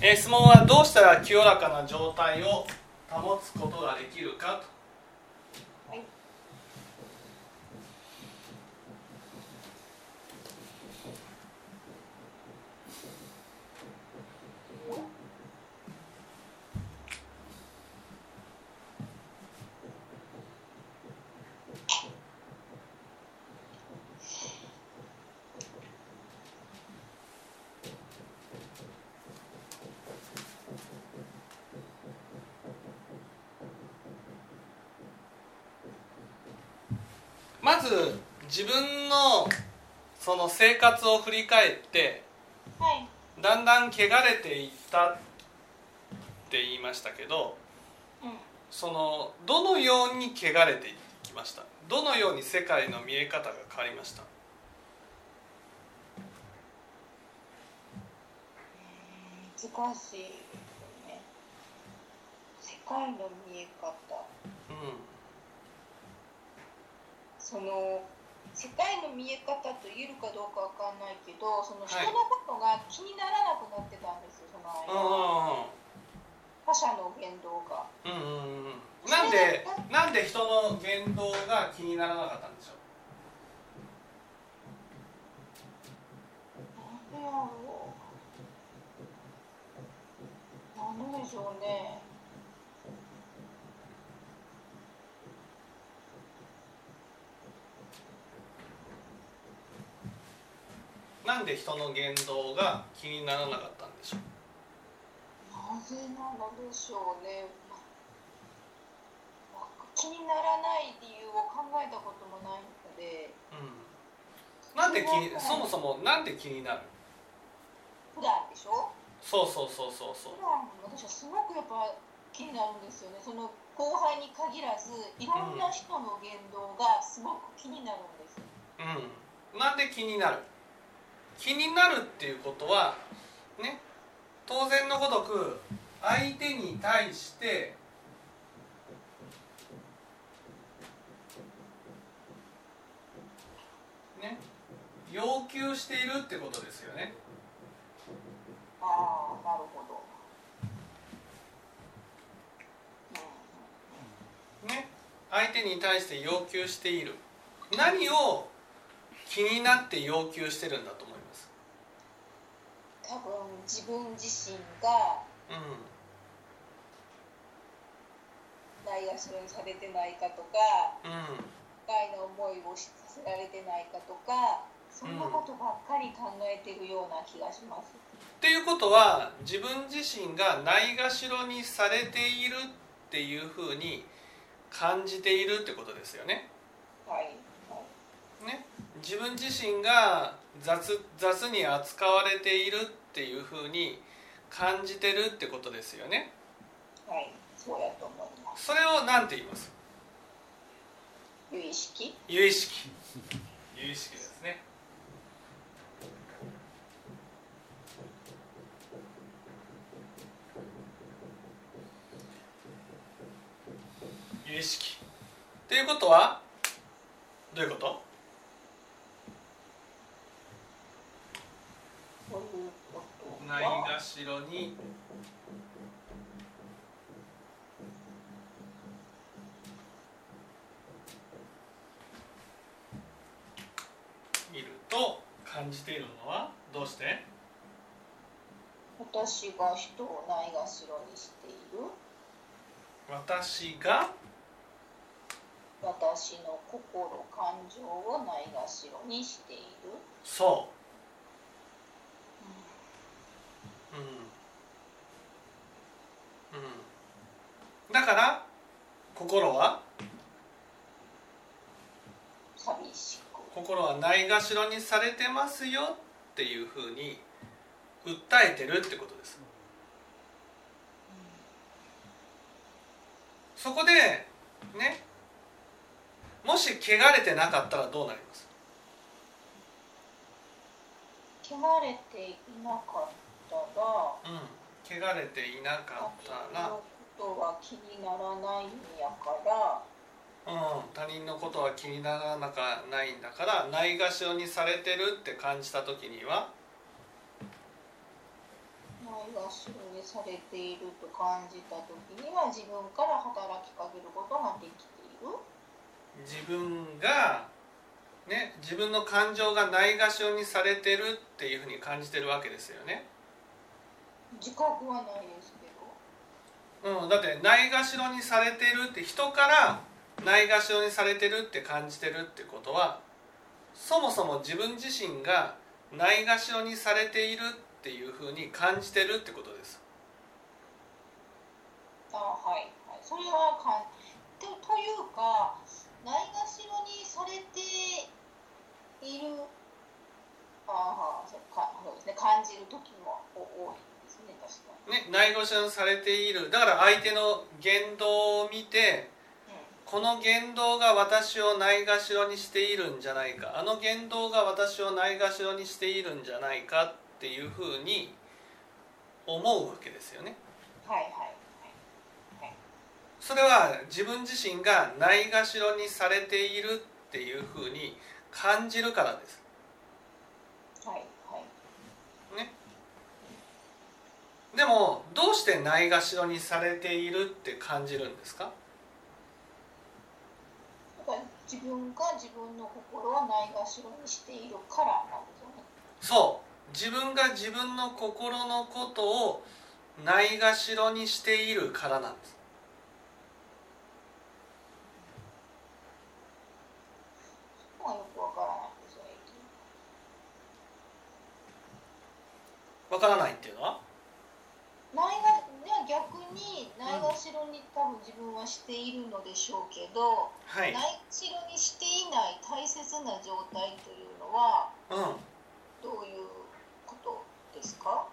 え質問はどうしたら清らかな状態を保つことができるかとはいまず自分のその生活を振り返ってはい。だんだん汚れていったって言いましたけどうん。そのどのように汚れていきました？どのように世界の見え方が変わりました？難しいですね。世界の見え方。うん。その世界の見え方と言えるかどうかわかんないけどその人はい。のことが気にならなくなってたんですよそのうん間他者の言動が。うんうんうん。なんでなんで人の言動が気にならなかったんでしょう？なんででしょうねなんで人の言動が気にならなかったんでしょう？なぜなのでしょうね。わ気にならない理由を考えたこともないので。うん。なんで気にそもそもなんで気になる？普段でしょ？そうそうそうそうそう。普段私はすごくやっぱ気になるんですよね。その後輩に限らずいろんな人の言動がすごく気になるんですうん、なんで気になる？気になるっていうことはね当然のごとく相手に対してね要求しているってことですよね。ああなるほど、うん。ね相手に対して要求している。何を気になって要求してるんだと思います？多分自分自身がうんないがしろにされてないかとかうん不快な思いをさせられてないかとかそんなことばっかり考えてるような気がします、っていうことは自分自身がないがしろにされているっていうふうに感じているってことですよね。はいはい。ね。自分自身が雑雑に扱われているっていうふうに感じてるってことですよね。はいそうやと思いますそれを何て言います？有意識？有意識。有意識ですね。有意識。っていうことは？どういうことということないはがしろに。いると感じているのはどうして？私が人をないがしろにしている。私が？私の心感情をないがしろにしている。そう。うんうんだから心は？寂しく。心はないがしろにされてますよっていうふうに訴えてるってことです。そこでねもし汚れてなかったらどうなります？汚れていなかったら。うん。汚れていなかったらことは気にならないんやから。うん、他人のことは気にならなかないんだからないがしろにされてるって感じた時には。ないががしろにされていると感じた時には自分から働きかけることができている。自分がね自分の感情がないがしろにされてるっていうふうに感じてるわけですよね。自覚はないですうん、だってないがしろにされてるって人からないがしろにされてるって感じてるってことはそもそも自分自身がないがしろにされているっていうふうに感じてるってことです。あはいはい。それはかんとというかないがしろにされているあはそうかそうですね。感じる時も多い。ね確かに。ね、ないがしろにされているだから相手の言動を見てこの言動が私をないがしろにしているんじゃないかあの言動が私をないがしろにしているんじゃないかっていうふうに思うわけですよね。はいはいはいそれは自分自身がないがしろにされているっていうふうに感じるからです。はいはいね。でもどうしてないがしろにされているって感じるんですか？自分が自分の心をないがしろにしているからなんですよね。そう自分が自分の心のことをないがしろにしているからなんです。わからないっていうのは？ないがでは逆にないがしろに多分自分はしているのでしょうけど、はい。ないがしろにしていない大切な状態というのはうどういうことですか？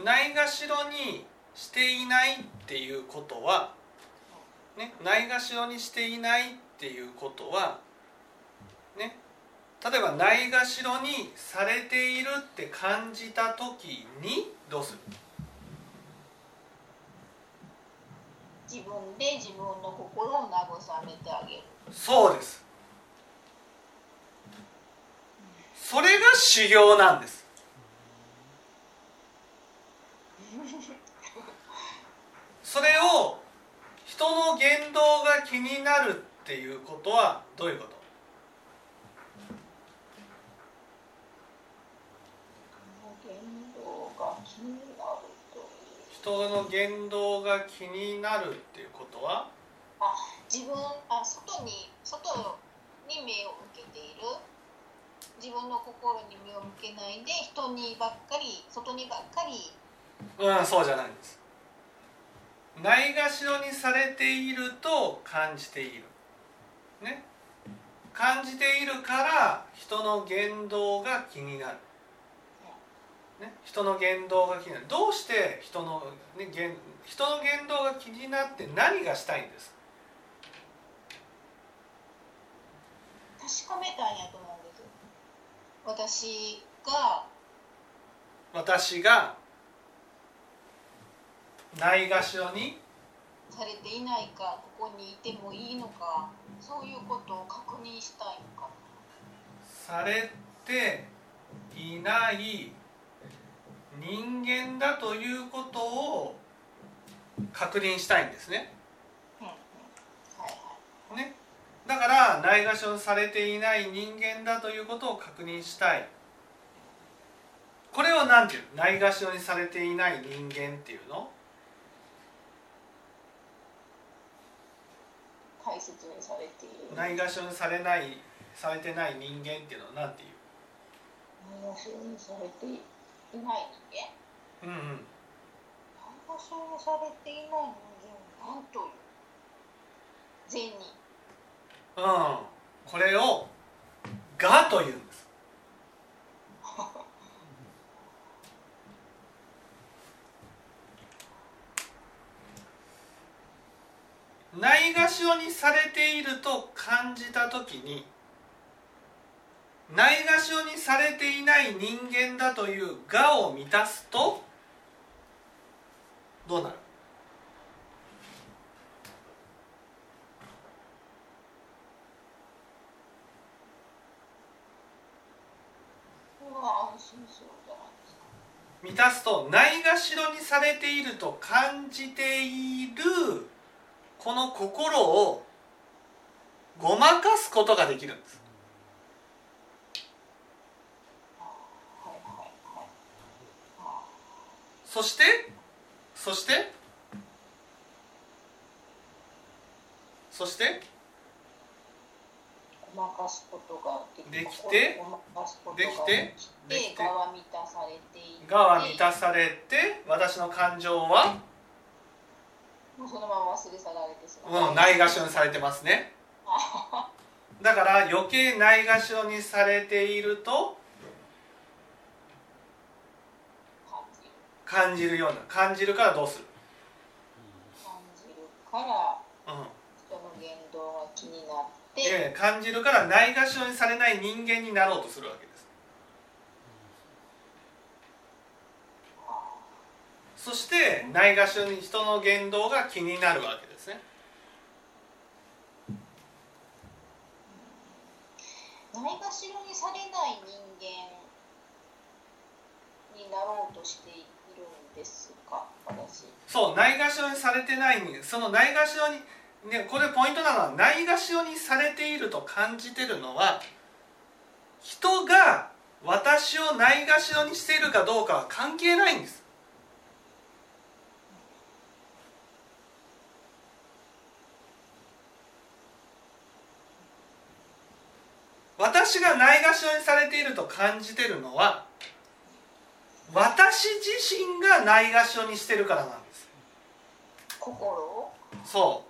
んないがしろにしていないっていうことはねないがしろにしていないっていうことはね例えばないがしろにされているって感じた時にどうする？自分で自分の心を慰めてあげる。そうです。それが修行なんです。それを人の言動が気になるっていうことはどういうこと言動が気になるという人の言動が気になるっていうことは？自分あ外に外に目を向けている。自分の心に目を向けないで人にばっかり外にばっかり。うんそうじゃないんです。ないがしろにされていると感じている。ね。感じているから人の言動が気になる、ね、人の言動が気になる。どうして人の,、ね、言人の言動が気になって何がしたいんです確かめたんやと思うんです私が私がないがしろに？されていないかここにいてもいいのかそういうことを確認したいのか。されていない人間だということを確認したいんですね。ね。だからないがしろにされていない人間だということを確認したい。これを何ていう？のないがしろにされていない人間っていうの？大切にされている。ないがしろにされないされてない人間っていうのは何ていう？ないがしろにされていない人間？うんうん。ないがしろにされていない人間を何という。善にうん。これを「が」というんです。ないがしろにされていると感じた時にないがしろにされていない人間だという「が」を満たすとどうなる？満たすとないがしろにされていると感じているこの心をごまかすことができるんですはいはいはいあそしてそしてそしてごまかすことができてできてできてでがは満たされていて。がは満たされて私の感情は、もうそのまま忘れ去られてしまう。ん、ないがしろにされてますね。あ だから余計ないがしろにされていると感じるような感じるからどうする、感じるからうん人の言動が気になって、ええ感じるからないがしろにされない人間になろうとするわけです。そしてないがしろに人の言動が気になるわけですね。ないがしろにされない人間になろうとしているんですか？私。そうないがしろにされてないそのないがしろにねこれポイントなのはないがしろにされていると感じてるのは人が私をないがしろにしているかどうかは関係ないんです。私がないがしろにされていると感じてるのは私自身がないがしろにしてるからなんです。心？をそう。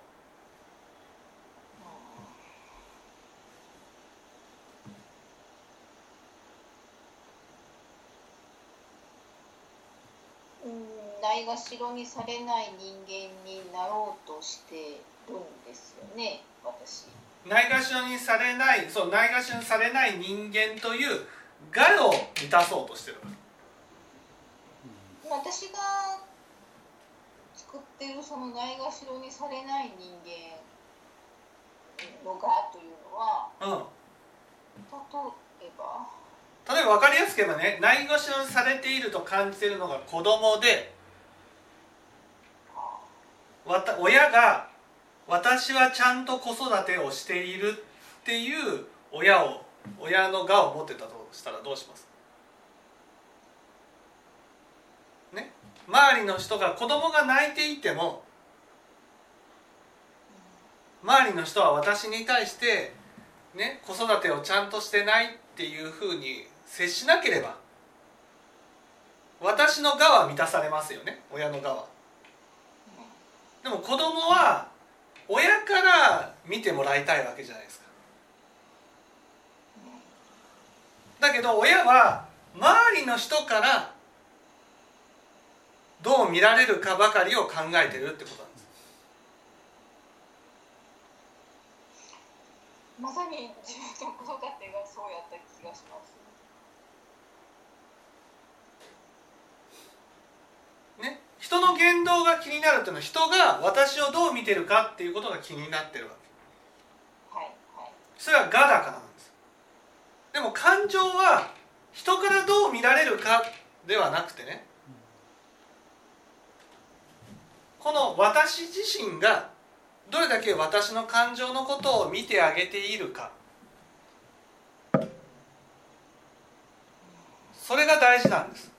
んないがしろにされない人間になろうとしてるんですよね私。うないがしろにされないそうないがしろにされない人間という我を満たそうとしてる私が作ってるそのないがしろにされない人間のがというのはうん。例えば？例えば分かりやすく言えばねないがしろにされていると感じているのが子供でわた親が私はちゃんと子育てをしているっていう親を親の我を持ってたとしたらどうしますね周りの人が子供が泣いていても周りの人は私に対して、ね、子育てをちゃんとしてないっていうふうに接しなければ私の我は満たされますよね親の我は。でも子供は親から見てもらいたいわけじゃないですか。だけど親は周りの人からどう見られるかばかりを考えてるってことなんです。まさに自分の子育てがそうやった気がします。ね、人の言動が気になるっていうのは人が私をどう見てるかっていうことが気になってるわけ。はいはい。それは我だからなんです。でも感情は人からどう見られるかではなくてねこの私自身がどれだけ私の感情のことを見てあげているか。それが大事なんです。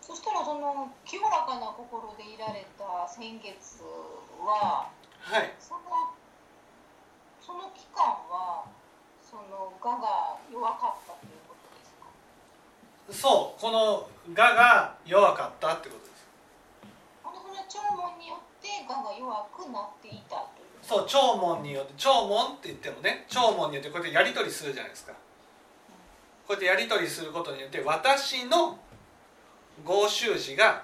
そしたらその清らかな心でいられた先月ははい。そのその期間はその我が弱かったということですか？そうこの我が弱かったってことです。あのその聴聞によって我が弱くなっていたというそう聴聞によって聴聞って言ってもね聴聞によってこうやってやり取りするじゃないですか。こうやってやり取りすることによって私の合習字が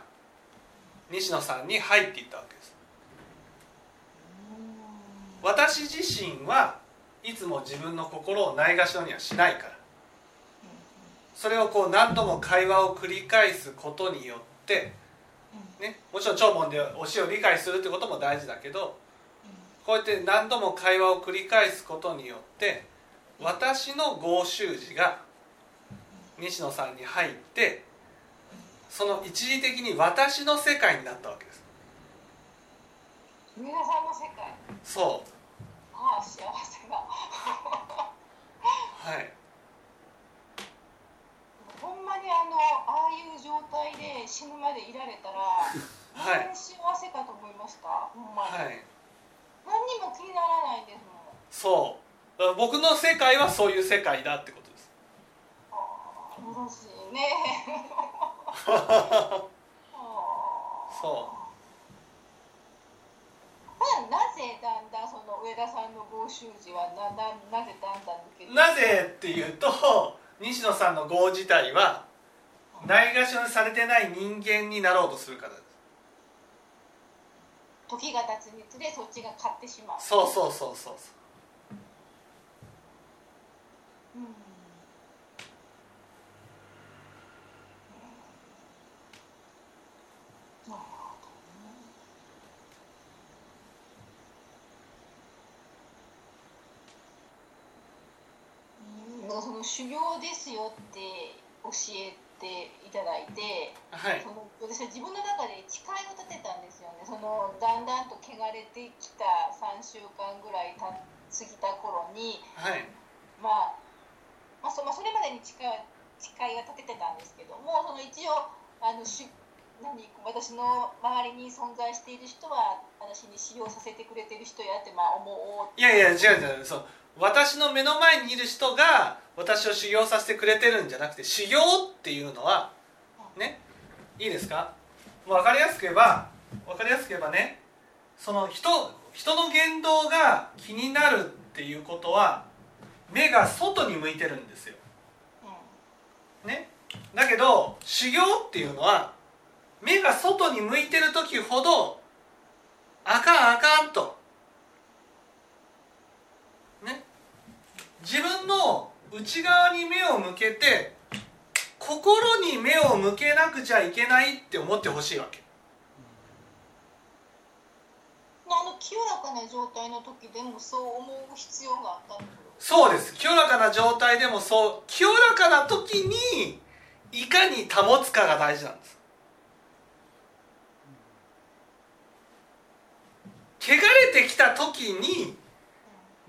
西野さんに入っていったわけです。私自身はいつも自分の心をないがしろにはしないから。それをこう何度も会話を繰り返すことによって、ね、もちろん聴聞で教えを理解するってことも大事だけどこうやって何度も会話を繰り返すことによって私の合衆字が西野さんに入ってその一時的に私の世界になったわけです。上田さんの世界。そうはい。何幸せかと思いましたはい。何にも気にならないんですもん。そう。僕の世界はそういう世界だってことです。ああ楽しいね。そう。ななぜだんだんその上田さんの合衆字はなななぜだんだん抜けなぜっていうと西野さんの業自体はないがしろにされてない人間になろうとするから。です時が経つにつれそっちが勝ってしまう。そうそうそうそううん。なるほどね。うん。その修行ですよって教えていただいて、はい。その私は自分の中で誓いを立てたんですよね。そのだんだんと汚れてきた3週間ぐらいた過ぎた頃にはい。まあ、まあ、そまあそれまでに誓いは誓いは立ててたんですけどもその一応あのし何私の周りに存在している人は私に使用させてくれてる人やってまあ思おういやいや違う違う。そう私の目の前にいる人が私を修行させてくれてるんじゃなくて修行っていうのはねいいですか？もう分かりやすく言えば分かりやすく言えばねその人人の言動が気になるっていうことは目が外に向いてるんですよ。うん。ね？だけど修行っていうのは目が外に向いてる時ほどあかんあかんと自分の内側に目を向けて心に目を向けなくちゃいけないって思ってほしいわけ。あの清らかな状態の時でもそう思う必要があったそうです。清らかな状態でもそう清らかな時にいかに保つかが大事なんです。汚れてきた時に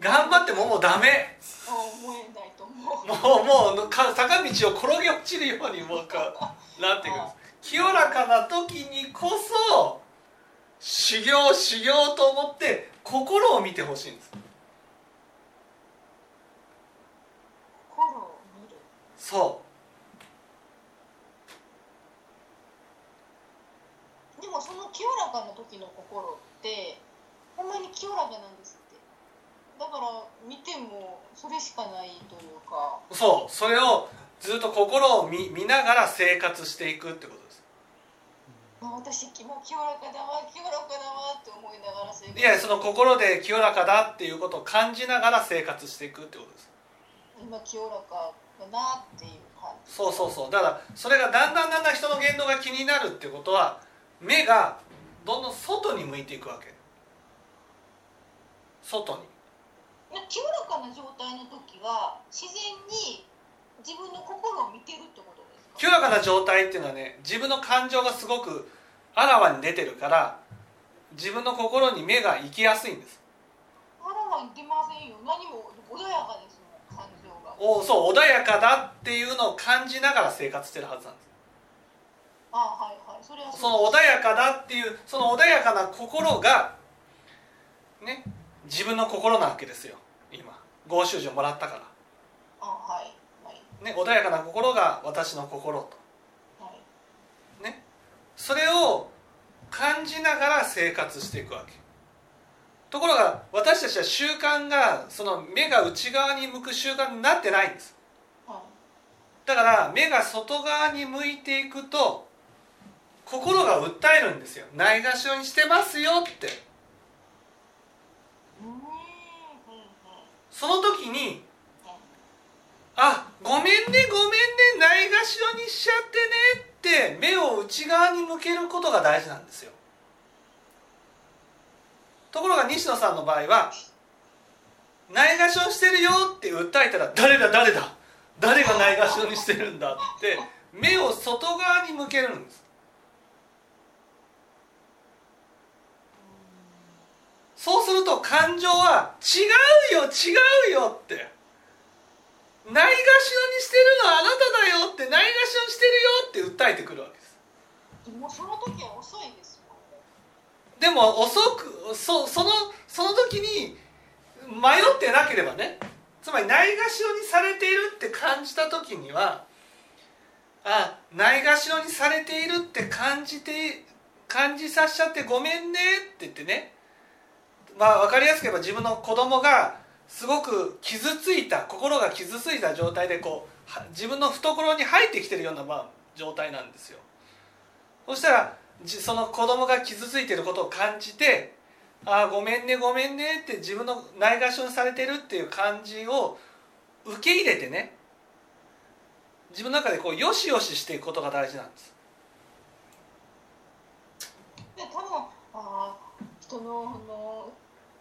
頑張ってももうダメ。あ思えないと思う。もうもうか坂道を転げ落ちるようにもうか なっていくんです清らかな時にこそ修行修行と思って心を見てほしいんです。心を見る。そでもその清らかな時の心ってほんまに清らかなんですだから見てもそれしかないというか。うそうそれをずっと心を見見ながら生活していくってことです。あ私今清らかだわ清らかだわって思いながら生活。いやその心で清らかだっていうことを感じながら生活していくってことです。今清らかだなっていう感じ。そうそうそう。だからそれがだんだんだんだん人の言動が気になるってことは目がどんどん外に向いていくわけ。外にな状態の時は自然に自分の心を見てるってことですか？清らかな状態っていうのはね自分の感情がすごくあらわに出てるから自分の心に目が行きやすいんです。あらわに出ませんよ。何も穏やかですもん感情が。おそう穏やかだっていうのを感じながら生活してるはずなんです。あはいはい。それはその穏やかだっていうその穏やかな心がね自分の心なわけですよ。今合衆字をもらったから。あはいはい。ね、穏やかな心が私の心と。はい。ね。それを感じながら生活していくわけ。ところが私たちは習慣がその目が内側に向く習慣になってないんです。はい。だから目が外側に向いていくと心が訴えるんですよ。ないがしろにしてますよってうーんうんうんその時にあごめんねごめんねないがしろにしちゃってねって目を内側に向けることが大事なんですよ。ところが西野さんの場合はないがしろしてるよって訴えたら誰だ誰だ誰がないがしろにしてるんだって目を外側に向けるんです。そうすると感情は違うよ違うよって。ないがしろにしてるのはあなただよってないがしろにしてるよって訴えてくるわけです。もうその時は遅いですでも遅くそそのその時に迷ってなければねつまりないがしろにされているって感じた時にはあないがしろにされているって感じて感じさせちゃってごめんねって言ってねまあ分かりやすく言えば自分の子供がすごく傷ついた心が傷ついた状態でこう自分の懐に入ってきてるような、まあ、状態なんですよ。そしたらその子供が傷ついてることを感じて「ああごめんねごめんね」って自分のないがしろにされてるっていう感じを受け入れてね自分の中でこうよしよししていくことが大事なんです。で多分あ人のあの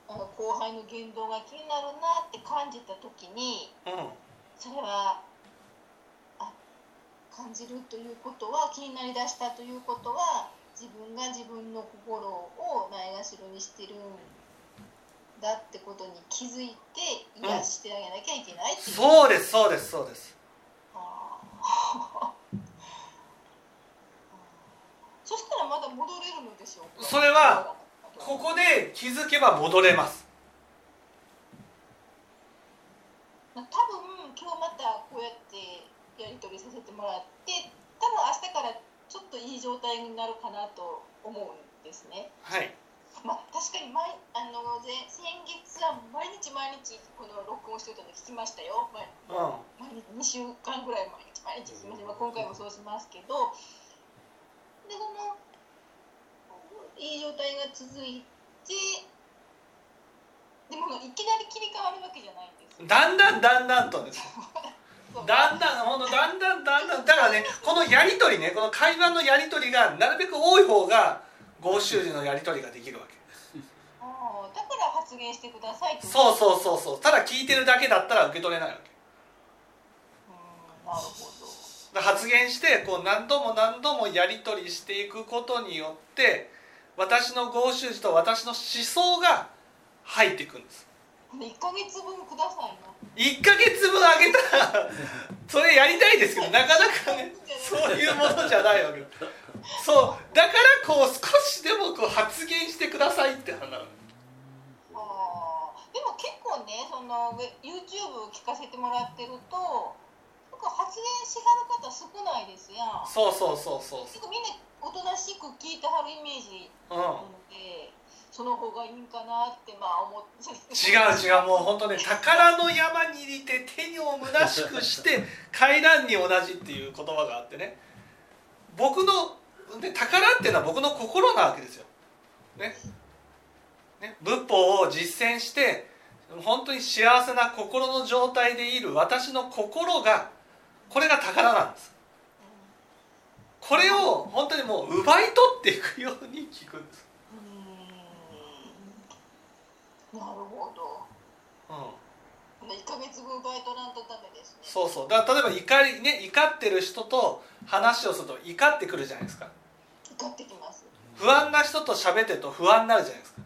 あの後輩の言動が気になるなって感じた時にうん。それはあ感じるということは気になりだしたということは自分が自分の心をないがしろにしてるんだってことに気づいて癒してあげなきゃいけないう、そうですそうですそうです。そしたらまだ戻れるのでしょうか？それはここで気づけば戻れます。まあ多分今日またこうやってやり取りさせてもらって多分明日からちょっといい状態になるかなと思うんですね。はい。まあ、確かに毎あのぜ先月は毎日毎日この録音してたの聞きましたよ、毎う毎日2週間ぐらい毎日毎日聞きました、まあ、今回もそうしますけど。でそのいい状態が続いてでもいきなり切り替わるわけじゃないんですだんだんだんだんとです。だんだんほんとだんだんだんだんだからねこのやり取りねこの会話のやり取りがなるべく多い方が合衆時のやり取りができるわけああだから発言してくださいってそうそうそうそうただ聞いてるだけだったら受け取れないわけうんなるほど発言してこう何度も何度もやり取りしていくことによって私の合衆時と私の思想が入っていくんです。1ヶ月分くださいな。1ヶ月分あげたら それやりたいですけどなかなかねそういうものじゃないわけ。そうだからこう少しでもこう発言してくださいって話なのあーでも結構ねその YouTube を聞かせてもらってると発言しはる方少ないですやん。そうそうそうそう。結構みんなおとなしく聞いてはるイメージうなので、その方がいいんかなってまあ思って。違う違う。もう本当ね宝の山に入れて手を虚しくして 階段に同じっていう言葉があってね。僕ので宝っていうのは僕の心なわけですよ、ね。ね、仏法を実践して本当に幸せな心の状態でいる私の心がこれが宝なんですこれを本当にもう奪い取っていくように聞くんです、うん。なるほど。うん、1ヶ月分バイトなんとダメですね。そうそう。だから例えば怒りね怒ってる人と話をすると怒ってくるじゃないですか。怒ってきます。不安な人と喋ってると不安になるじゃないですか。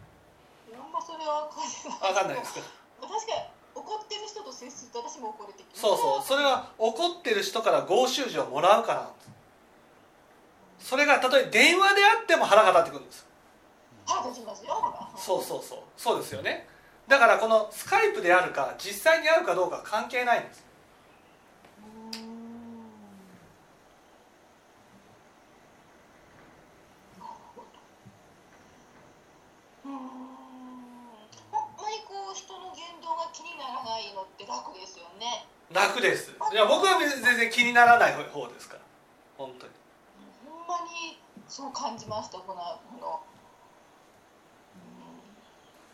あんまそれは分かんない分かんないですか。確かに怒ってる人と接すると私も怒れてきます。そうそう。それは怒ってる人から合衆時をもらうからなんですそれがたとえ電話であっても腹が立ってくるんです。そうそうそう。そうですよね。だからこのスカイプであるか実際に会うかどうかは関係ないんです。うーんなるほど。うーん。ほんまにこう人の言動が気にならないのって楽ですよね。楽です。いや僕は別に全然気にならない方ですからそう感じましたこのこの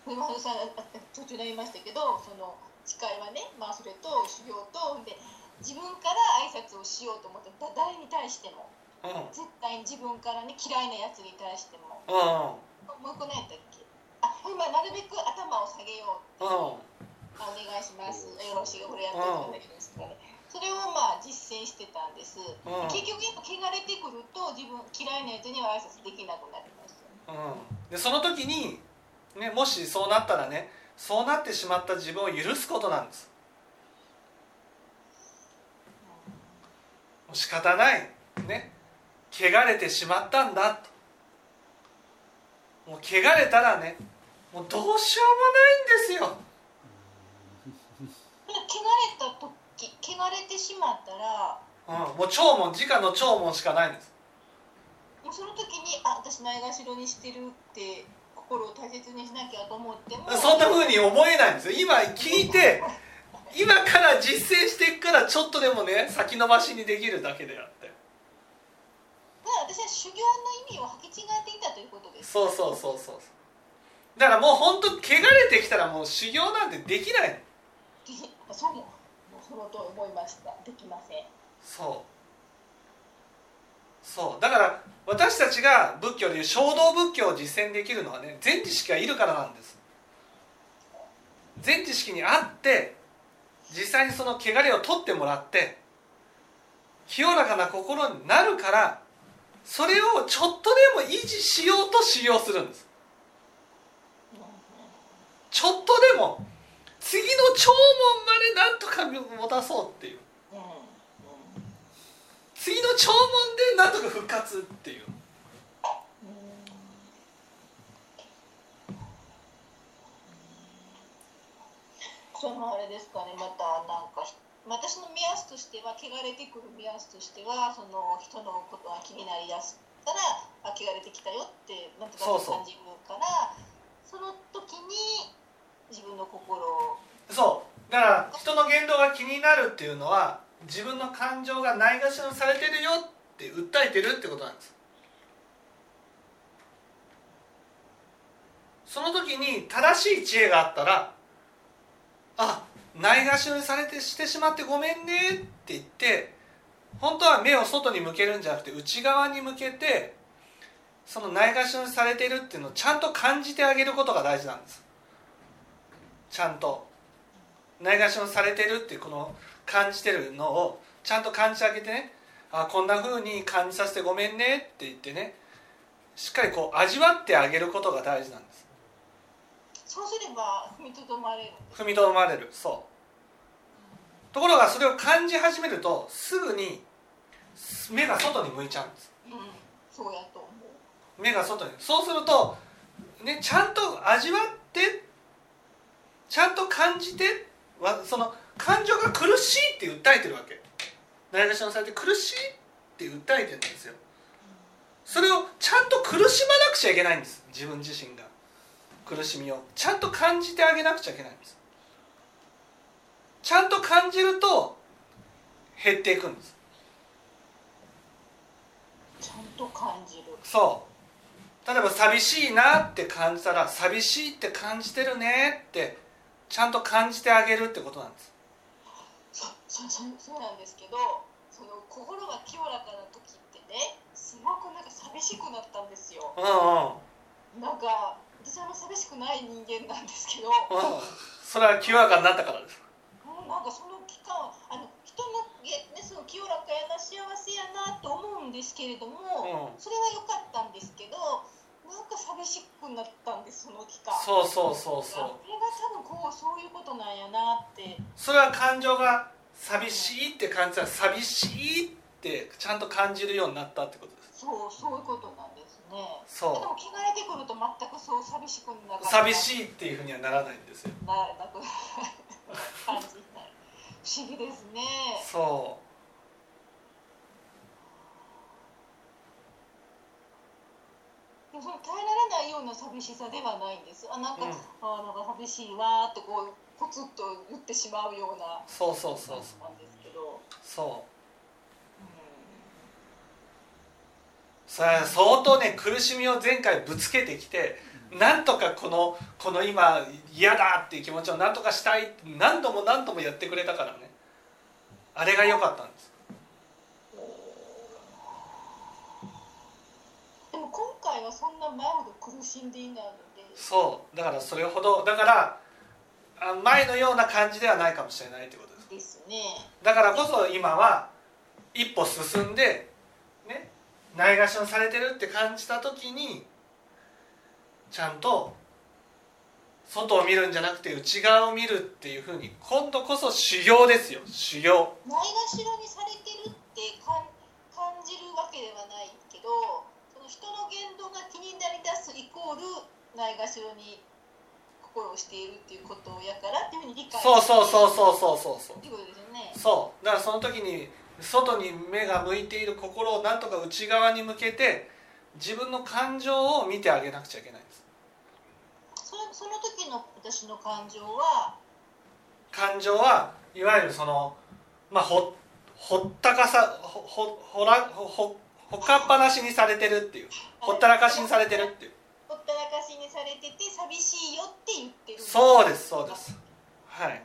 うん。山田さん途中で言いましたけどその誓いはねまあそれと修行とで自分から挨拶をしようと思ってだ誰に対しても。うん。絶対に自分からね嫌いなやつに対しても。うん。もう一個何やったっけ？あ今なるべく頭を下げよう。うん。あお願いします。よろしくこれやっていただけますかねそれをまあ実践してたんです、うん。結局やっぱ汚れてくると自分嫌いなやつには挨拶できなくなります。うん、でその時に、ね、もしそうなったらねそうなってしまった自分を許すことなんです。もう仕方ない。ね。汚れてしまったんだ。ともう汚れたらねもうどうしようもないんですよ。で汚れた時汚れてしまったらうん、もう長文直の長文しかないんです。もうその時にあ私ないがしろにしてるって心を大切にしなきゃと思ってもそんな風に思えないんですよ。今聞いて 今から実践していくからちょっとでもね先延ばしにできるだけであって。だから私は修行の意味を履き違えていたということです。そうそうそうそうだからもう本当汚れてきたらもう修行なんてできない そうももうそのと思いました。できません。そう。そう。だから私たちが仏教でいう衝動仏教を実践できるのはね全知識がいるからなんです。全知識にあって実際にその汚れを取ってもらって清らかな心になるからそれをちょっとでも維持しようと修行するんです。ちょっとでも。次の弔問までなんとか持たそうっていう。うんうん次の弔問でなんとか復活っていう。そのあれですかね。またなんか私の目安としては汚れてくる目安としてはその人のことが気になりだしたらあ汚れてきたよってなんとなくそうそう感じるからその時にだから人の言動が気になるっていうのは自分の感情がないがしろされてるよって訴えてるってことなんです。その時に正しい知恵があったらあないがしろにされてしてしまってごめんねって言って本当は目を外に向けるんじゃなくて内側に向けてそのないがしろにされてるっていうのをちゃんと感じてあげることが大事なんです。ちゃんと。ないがしろにされてるっていうこの感じてるのをちゃんと感じてあげてね。あこんな風に感じさせてごめんねって言ってね。しっかりこう味わってあげることが大事なんです。そうすれば踏みとどまれる。踏みとどまれる。そう。ところがそれを感じ始めるとすぐに目が外に向いちゃうんです。うん。そうやと思う。目が外に。そうすると、ね、ちゃんと味わってちゃんと感じてわその感情が苦しいって訴えてるわけ。ないがしろにされて苦しいって訴えてるんですよ。それをちゃんと苦しまなくちゃいけないんです。自分自身が。苦しみを。ちゃんと感じてあげなくちゃいけないんです。ちゃんと感じると減っていくんです。ちゃんと感じる。そう。例えば寂しいなって感じたら寂しいって感じてるねってちゃんと感じてあげるってことなんです。そそそそうなんですけどその心が清らかな時ってねすごくなんか寂しくなったんですよ。うんうん。なんか私はあんま寂しくない人間なんですけど。うん。それは清らかになったからです。うんなんかその期間あの人の、ね、その清らかやな幸せやなと思うんですけれども、うん。それは良かったんですけどなんか寂しくなったんですその期間。そうそうそうそう。あこれが多分こうそういうことなんやなって。それは感情が寂しいって感じたら寂しいってちゃんと感じるようになったってことです。そうそういうことなんですね。でそも着替えてくると全くそう寂しくなうかった寂しいっていうふうにはならないんですよ。ななく感じになる。不思議ですね。そでもその耐えられないような寂しさではないんです。あなんか、うん。あなんか寂しいわーってこうポツッと言ってしまうようなうそうそうそう。そうなんですけど、そう。うそれは相当ね苦しみを前回ぶつけてきてなんとかこのこの今嫌だっていう気持ちをなんとかしたい何度も何度もやってくれたからね。あれが良かったんです回はそんなマイルド苦しんでいないので。そう。だからそれほどだからあ前のような感じではないかもしれないってことです。ですね。だからこそ今は一歩進んでねないがしろにされてるって感じた時にちゃんと外を見るんじゃなくて内側を見るっていうふうに今度こそ修行ですよ。修行。ないがしろにされてるって感感じるわけではないけどそ言動が気になりだすイコールないがしろに心をしているっていうことやからっていうふうに理解そうそうそううそうそうそう。そうってことですよね。そう。だからその時に外に目が向いている心をなんとか内側に向けて自分の感情を見てあげなくちゃいけないんです。そその時の私の感情は感情はいわゆるそのまあほほったかさほほほらほほほかっぱなしにされてるっていう。ほったらかしにされてるっていう。ほったらかしにされてて寂しいよって言ってる。そうですそうです。はい。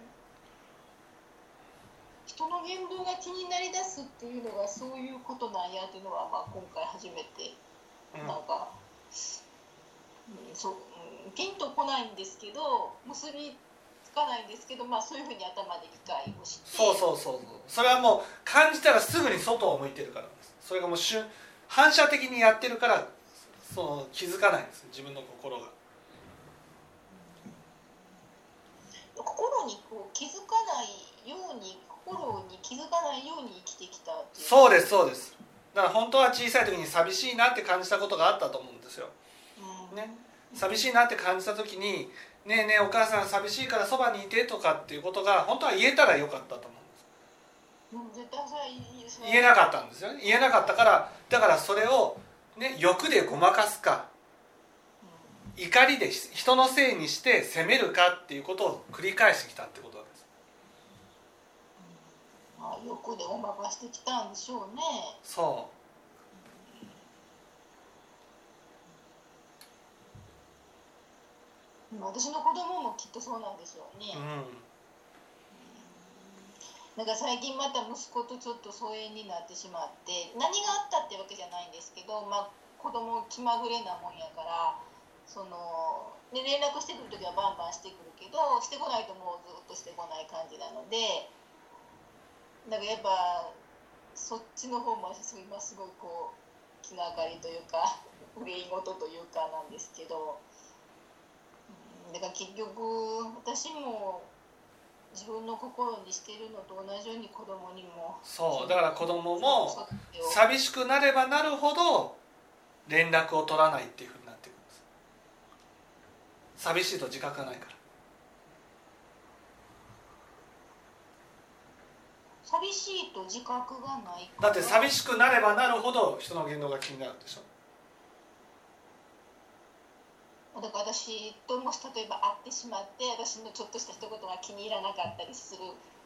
人の言動が気になりだすっていうのがそういうことなんやっていうのは、まあ、今回初めて。うん。なんか、うんそううんピンとこないんですけど結びつかないんですけど、まあ、そういうふうに頭で理解をして。そうそうそうそう。それはもう感じたらすぐに外を向いてるからそれがもう瞬反射的にやってるからその気づかないんです自分の心が。心にこう気づかないように心に気づかないように生きてきたそうですそうです。だから本当は小さい時に寂しいなって感じたことがあったと思うんですよ。うん。ね。寂しいなって感じた時に「ねえねえお母さん寂しいからそばにいて」とかっていうことが本当は言えたらよかったと思う言えなかったんですよね。言えなかったからだからそれを、ね、欲でごまかすか。うん。怒りで人のせいにして責めるかっていうことを繰り返してきたってことです。まあ、欲でごまかしてきたんでしょうね。そう。ん。私の子供もきっとそうなんでしょうね。う、うんなんか最近また息子とちょっと疎遠になってしまって何があったってわけじゃないんですけど、まあ、子供気まぐれなもんやからその、ね、連絡してくる時はバンバンしてくるけどしてこないともうずっとしてこない感じなのでなんかやっぱそっちの方も今すごいこう気がかりというか 憂い事というかなんですけど、だから結局私も自分の心にしてるのと同じように子供にも。そうだから子供も寂しくなればなるほど連絡を取らないっていうふうになってくるんです。寂しいと自覚がないから。寂しいと自覚がないだって寂ししくなればなるほど人の言動が気になるでしょだから私ともし例えば会ってしまって私のちょっとした一言が気に入らなかったりする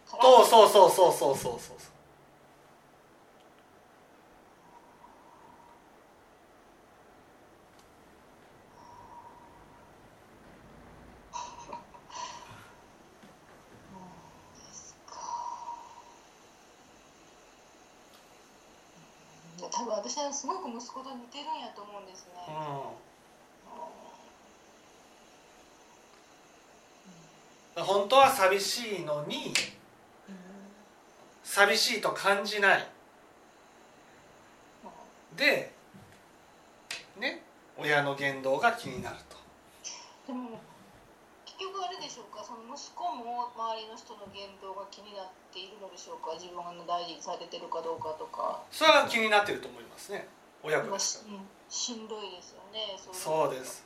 から。そうそうそうそうそうそうそう。多分私はすごく息子と似てるんやと思うんですね、うん、本当は寂しいのにうん寂しいと感じない。うんでね親の言動が気になると。でも結局あれでしょうか？その息子も周りの人の言動が気になっているのでしょうか？自分が大事にされてるかどうかとか。それは気になってると思いますね。親子しうんしんどいですよね。そうです。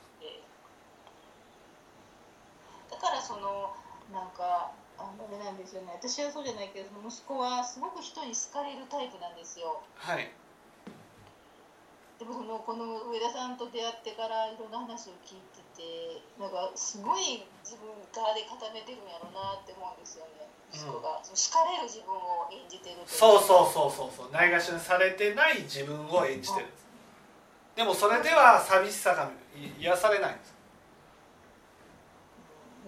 だからそのなんかあれなんですよね。私はそうじゃないけど息子はすごく人に好かれるタイプなんですよ。はい。でもそのこの上田さんと出会ってからいろんな話を聞いててなんかすごい自分側で固めてるんやろうなって思うんですよね。息子が、その好かれる自分を演じてるそうそうそうそうそう。ないがしろにされてない自分を演じてるんです。でもそれでは寂しさが癒されないんです。うん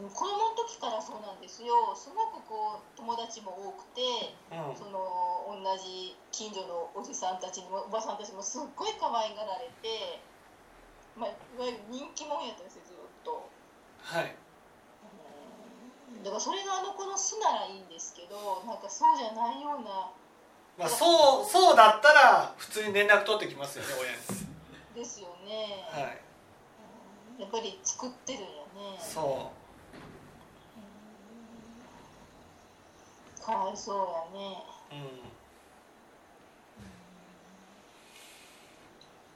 子供の時からそうなんですよ。すごくこう友達も多くてうん。その同じ近所のおじさんたちにもおばさんたちもすっごい可愛がられて、まあ、いわゆる人気者やったんですよずっと。はい。うん。だからそれがあの子の素ならいいんですけどなんかそうじゃないような。まあそうそうだったら普通に連絡取ってきますよね親に。ですよね、はい。うん。やっぱり作ってるんやね。そうかわいそうやね。う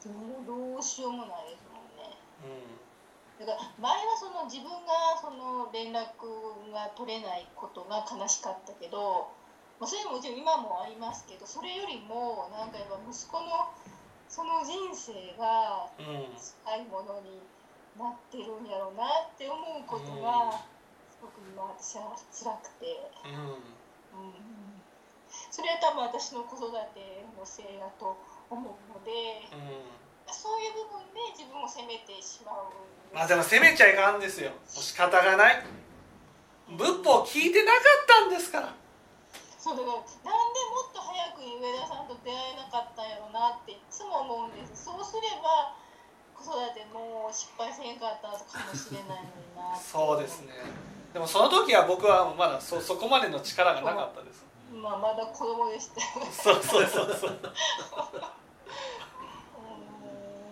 うん。どうしようもないですもんね。うん。だから前はその自分がその連絡が取れないことが悲しかったけど、まあ、それももちろん今もありますけどそれよりもなんかやっぱ息子のその人生がうん近いものになってるんやろうなって思うことがすごく今私は辛くて、うんうん、それは多分私の子育てのせいだと思うのでうん。そういう部分で自分を責めてしまうまあでも責めちゃいかんですよ。もう仕方がない。仏法聞いてなかったんですから。そうだからなんでもっと早くに上田さんと出会えなかったんやろうなっていつも思うんです。そうすれば子育ても失敗せんかったかもしれないのになそうですねでもその時は僕はまだそそこまでの力がなかったです。まあまだ子供でした。そうそうそうそう。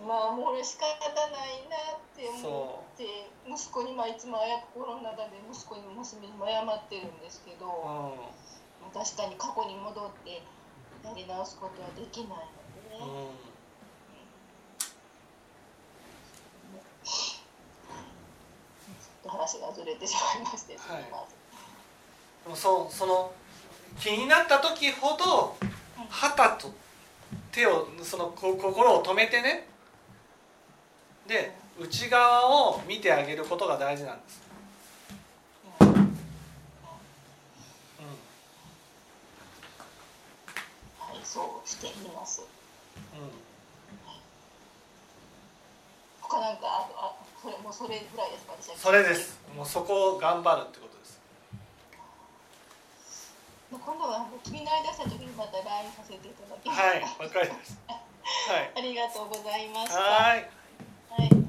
うん。まあもう俺仕方ないなって思って息子にまあいつもあや心の中で息子にも娘にも謝ってるんですけどう確かに過去に戻ってやり直すことはできないのでね、んうんちょっと話がずれてしまいまして、すみませんでもそうその気になった時ほど旗と手をそのこ心を止めてね。で内側を見てあげることが大事なんです、うん。そうしてみます。う他なんかあそれもうそれぐらいですか私は。ん、それです。もうそこを頑張るってことです。まあ今度は気になりだした時にまた LINE させていただきます。はいわかりました。はい。ありがとうございました。はい。はい